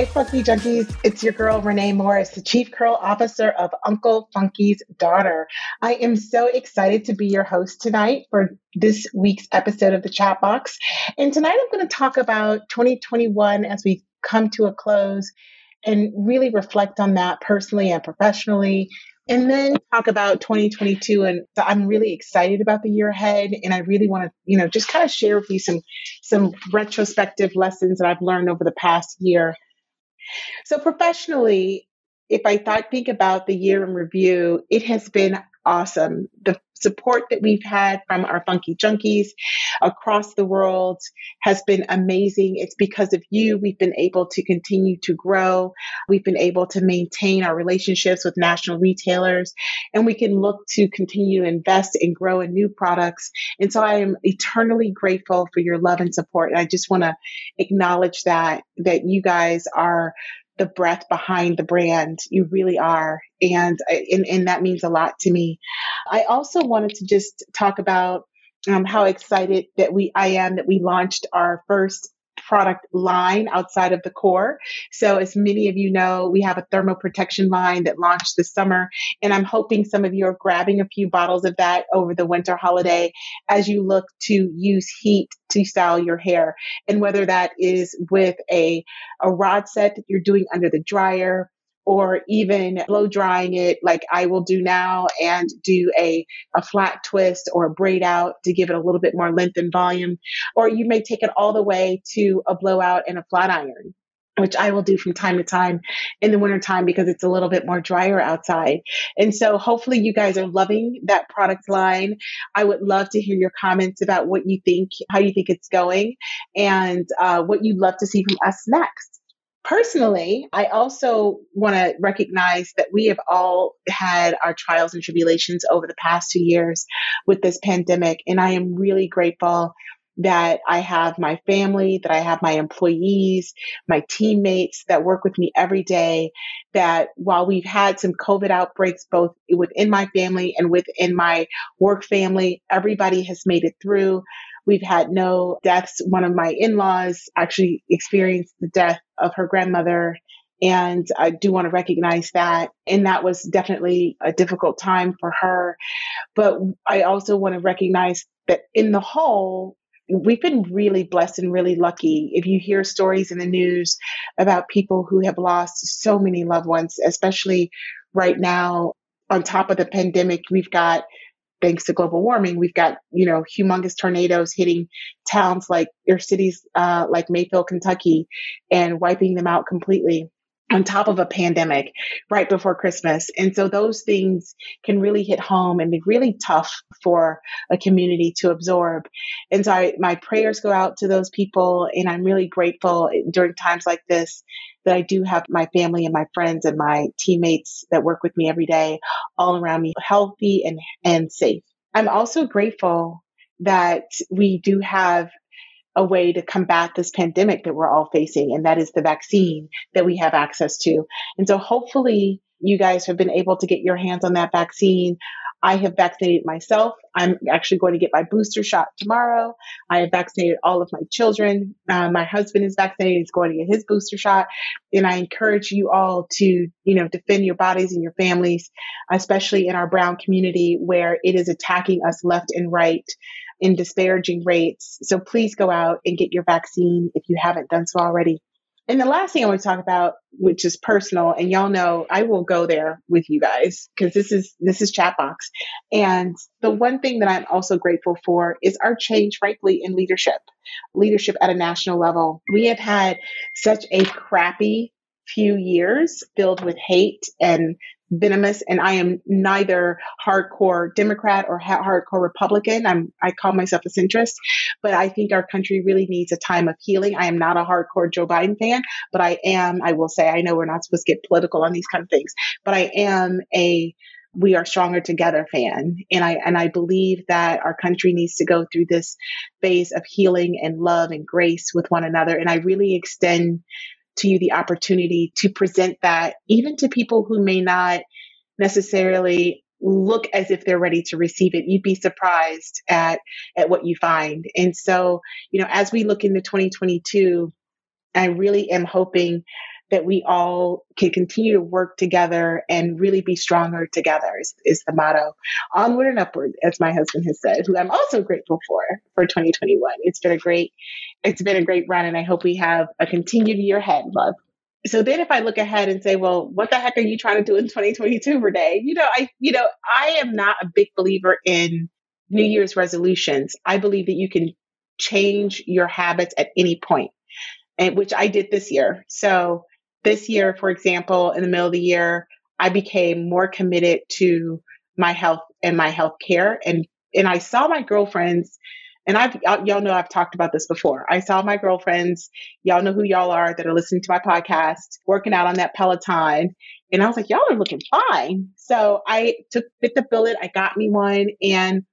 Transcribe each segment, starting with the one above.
Hi, Funky Junkies. It's your girl, Renee Morris, the Chief Curl Officer of Uncle Funky's Daughter. I am so excited to be your host tonight for this week's episode of the Chat Box. And tonight I'm going to talk about 2021 as we come to a close and really reflect on that personally and professionally. And then talk about 2022. And I'm really excited about the year ahead. And I really want to, you know, just kind of share with you some, some retrospective lessons that I've learned over the past year so professionally, if I thought think about the year in review, it has been awesome. The support that we've had from our funky junkies across the world has been amazing. It's because of you we've been able to continue to grow. We've been able to maintain our relationships with national retailers and we can look to continue to invest and grow in new products. And so I am eternally grateful for your love and support. And I just want to acknowledge that that you guys are the breath behind the brand. You really are. And, and, and that means a lot to me. I also wanted to just talk about um, how excited that we I am that we launched our first product line outside of the core. So, as many of you know, we have a thermal protection line that launched this summer, and I'm hoping some of you are grabbing a few bottles of that over the winter holiday as you look to use heat to style your hair. And whether that is with a, a rod set that you're doing under the dryer, or even blow drying it like I will do now and do a, a flat twist or a braid out to give it a little bit more length and volume. Or you may take it all the way to a blowout and a flat iron which I will do from time to time in the wintertime because it's a little bit more drier outside. And so hopefully you guys are loving that product line. I would love to hear your comments about what you think, how you think it's going, and uh, what you'd love to see from us next. Personally, I also want to recognize that we have all had our trials and tribulations over the past two years with this pandemic. And I am really grateful that I have my family, that I have my employees, my teammates that work with me every day. That while we've had some COVID outbreaks, both within my family and within my work family, everybody has made it through. We've had no deaths. One of my in laws actually experienced the death of her grandmother. And I do want to recognize that. And that was definitely a difficult time for her. But I also want to recognize that in the whole, we've been really blessed and really lucky. If you hear stories in the news about people who have lost so many loved ones, especially right now, on top of the pandemic, we've got thanks to global warming, we've got, you know, humongous tornadoes hitting towns like or cities uh, like Mayfield, Kentucky, and wiping them out completely on top of a pandemic right before Christmas. And so those things can really hit home and be really tough for a community to absorb. And so I, my prayers go out to those people. And I'm really grateful during times like this that I do have my family and my friends and my teammates that work with me every day all around me healthy and, and safe. I'm also grateful that we do have a way to combat this pandemic that we're all facing, and that is the vaccine that we have access to. And so hopefully you guys have been able to get your hands on that vaccine. I have vaccinated myself. I'm actually going to get my booster shot tomorrow. I have vaccinated all of my children. Uh, my husband is vaccinated. He's going to get his booster shot. And I encourage you all to, you know, defend your bodies and your families, especially in our brown community where it is attacking us left and right in disparaging rates. So please go out and get your vaccine if you haven't done so already. And the last thing I want to talk about, which is personal, and y'all know I will go there with you guys because this is this is Chatbox. And the one thing that I'm also grateful for is our change, frankly, in leadership, leadership at a national level. We have had such a crappy few years filled with hate and venomous and I am neither hardcore Democrat or ha- hardcore Republican. I'm I call myself a centrist, but I think our country really needs a time of healing. I am not a hardcore Joe Biden fan, but I am I will say I know we're not supposed to get political on these kind of things, but I am a we are stronger together fan and i and i believe that our country needs to go through this phase of healing and love and grace with one another and i really extend to you the opportunity to present that even to people who may not necessarily look as if they're ready to receive it. You'd be surprised at at what you find. And so you know as we look into 2022 i really am hoping that we all can continue to work together and really be stronger together is, is the motto. Onward and upward, as my husband has said, who I'm also grateful for for 2021. It's been a great, it's been a great run, and I hope we have a continued year ahead, love. So then if I look ahead and say, well, what the heck are you trying to do in 2022, Renee? You know, I, you know, I am not a big believer in New Year's resolutions. I believe that you can change your habits at any point, and which I did this year. So this year, for example, in the middle of the year, I became more committed to my health and my health care. And, and I saw my girlfriends, and I've, y'all know I've talked about this before. I saw my girlfriends, y'all know who y'all are that are listening to my podcast, working out on that Peloton. And I was like, y'all are looking fine. So I took, bit the billet. I got me one and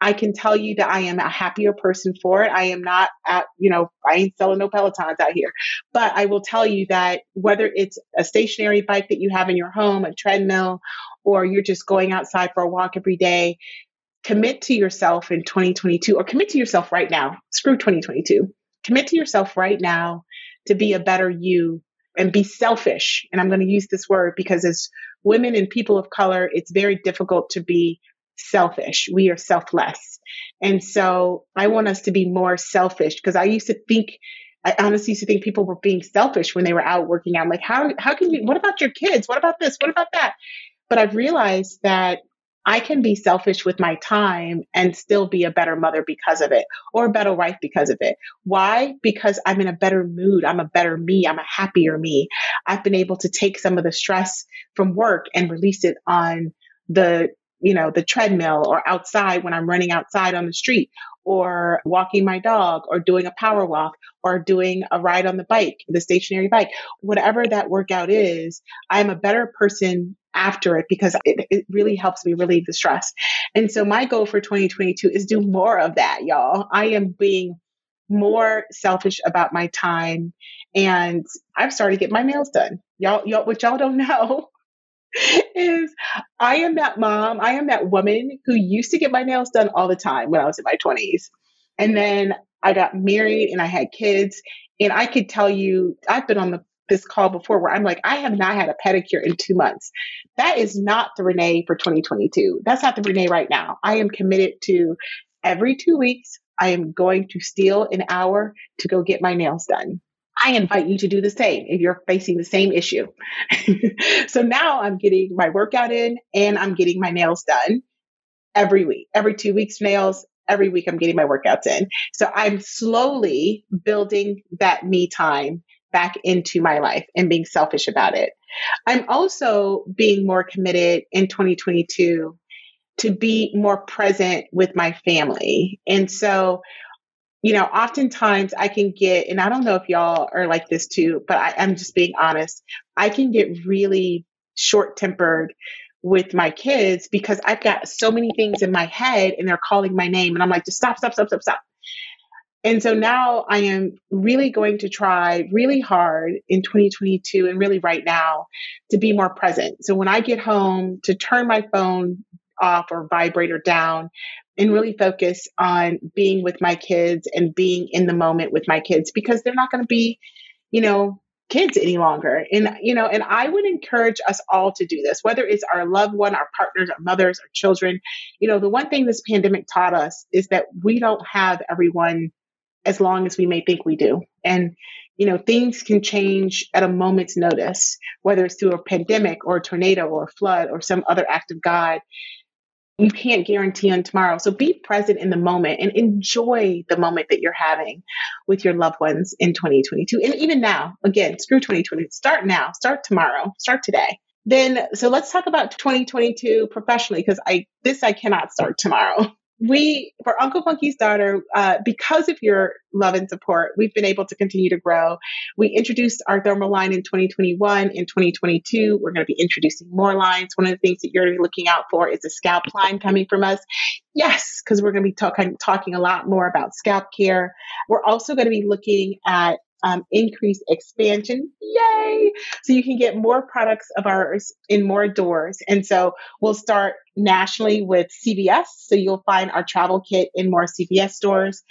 I can tell you that I am a happier person for it. I am not at, you know, I ain't selling no Pelotons out here. But I will tell you that whether it's a stationary bike that you have in your home, a treadmill, or you're just going outside for a walk every day, commit to yourself in 2022 or commit to yourself right now. Screw 2022. Commit to yourself right now to be a better you and be selfish. And I'm going to use this word because as women and people of color, it's very difficult to be selfish. We are selfless. And so I want us to be more selfish because I used to think, I honestly used to think people were being selfish when they were out working out. I'm like, how, how can you, what about your kids? What about this? What about that? But I've realized that I can be selfish with my time and still be a better mother because of it or a better wife because of it. Why? Because I'm in a better mood. I'm a better me. I'm a happier me. I've been able to take some of the stress from work and release it on the you know, the treadmill or outside when I'm running outside on the street or walking my dog or doing a power walk or doing a ride on the bike, the stationary bike, whatever that workout is, I'm a better person after it because it, it really helps me relieve the stress. And so my goal for 2022 is do more of that, y'all. I am being more selfish about my time and I've started to get my nails done. Y'all, y'all, what y'all don't know is I am that mom, I am that woman who used to get my nails done all the time when I was in my 20s. And then I got married and I had kids. And I could tell you, I've been on the, this call before where I'm like, I have not had a pedicure in two months. That is not the Renee for 2022. That's not the Renee right now. I am committed to every two weeks, I am going to steal an hour to go get my nails done. I invite you to do the same if you're facing the same issue. so now I'm getting my workout in and I'm getting my nails done every week, every two weeks, nails. Every week I'm getting my workouts in. So I'm slowly building that me time back into my life and being selfish about it. I'm also being more committed in 2022 to be more present with my family. And so you know, oftentimes I can get, and I don't know if y'all are like this too, but I, am just being honest. I can get really short tempered with my kids because I've got so many things in my head and they're calling my name. And I'm like, just stop, stop, stop, stop, stop. And so now I am really going to try really hard in 2022 and really right now to be more present. So when I get home, to turn my phone off or vibrator down, and really focus on being with my kids and being in the moment with my kids because they're not going to be, you know, kids any longer. And, you know, and I would encourage us all to do this, whether it's our loved one, our partners, our mothers, our children. You know, the one thing this pandemic taught us is that we don't have everyone as long as we may think we do. And, you know, things can change at a moment's notice, whether it's through a pandemic or a tornado or a flood or some other act of God you can't guarantee on tomorrow. So be present in the moment and enjoy the moment that you're having with your loved ones in 2022. And even now, again, screw 2020. Start now, start tomorrow, start today. Then, so let's talk about 2022 professionally because I, this I cannot start tomorrow. We for uncle funky's daughter uh, because of your love and support we've been able to continue to grow. We introduced our thermal line in 2021 in 2022 we're going to be introducing more lines. One of the things that you're looking out for is a scalp line coming from us. Yes because we're going to be talking talking a lot more about scalp care. We're also going to be looking at um, increased expansion. Yay! So you can get more products of ours in more doors. And so we'll start nationally with CVS. So you'll find our travel kit in more CVS stores.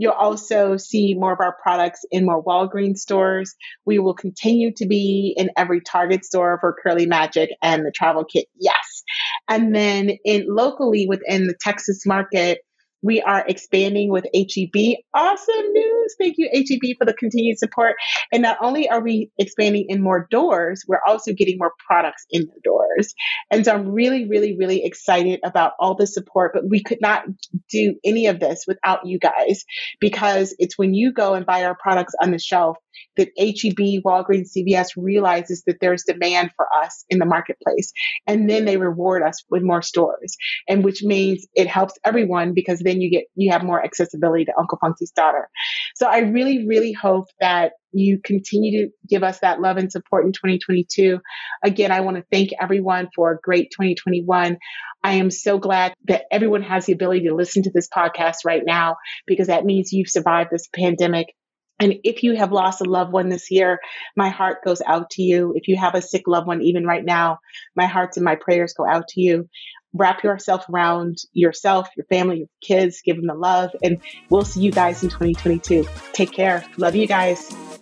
You'll also see more of our products in more Walgreens stores. We will continue to be in every Target store for Curly Magic and the travel kit. Yes. And then in locally within the Texas market, we are expanding with HEB. Awesome news. Thank you, HEB, for the continued support. And not only are we expanding in more doors, we're also getting more products in the doors. And so I'm really, really, really excited about all the support. But we could not do any of this without you guys because it's when you go and buy our products on the shelf that HEB, Walgreens, CVS realizes that there's demand for us in the marketplace. And then they reward us with more stores. And which means it helps everyone because then you get you have more accessibility to Uncle Funky's daughter. So I really, really hope that you continue to give us that love and support in 2022. Again, I want to thank everyone for a great 2021. I am so glad that everyone has the ability to listen to this podcast right now because that means you've survived this pandemic. And if you have lost a loved one this year, my heart goes out to you. If you have a sick loved one, even right now, my hearts and my prayers go out to you wrap yourself around yourself, your family, your kids, give them the love. And we'll see you guys in 2022. Take care. Love you guys.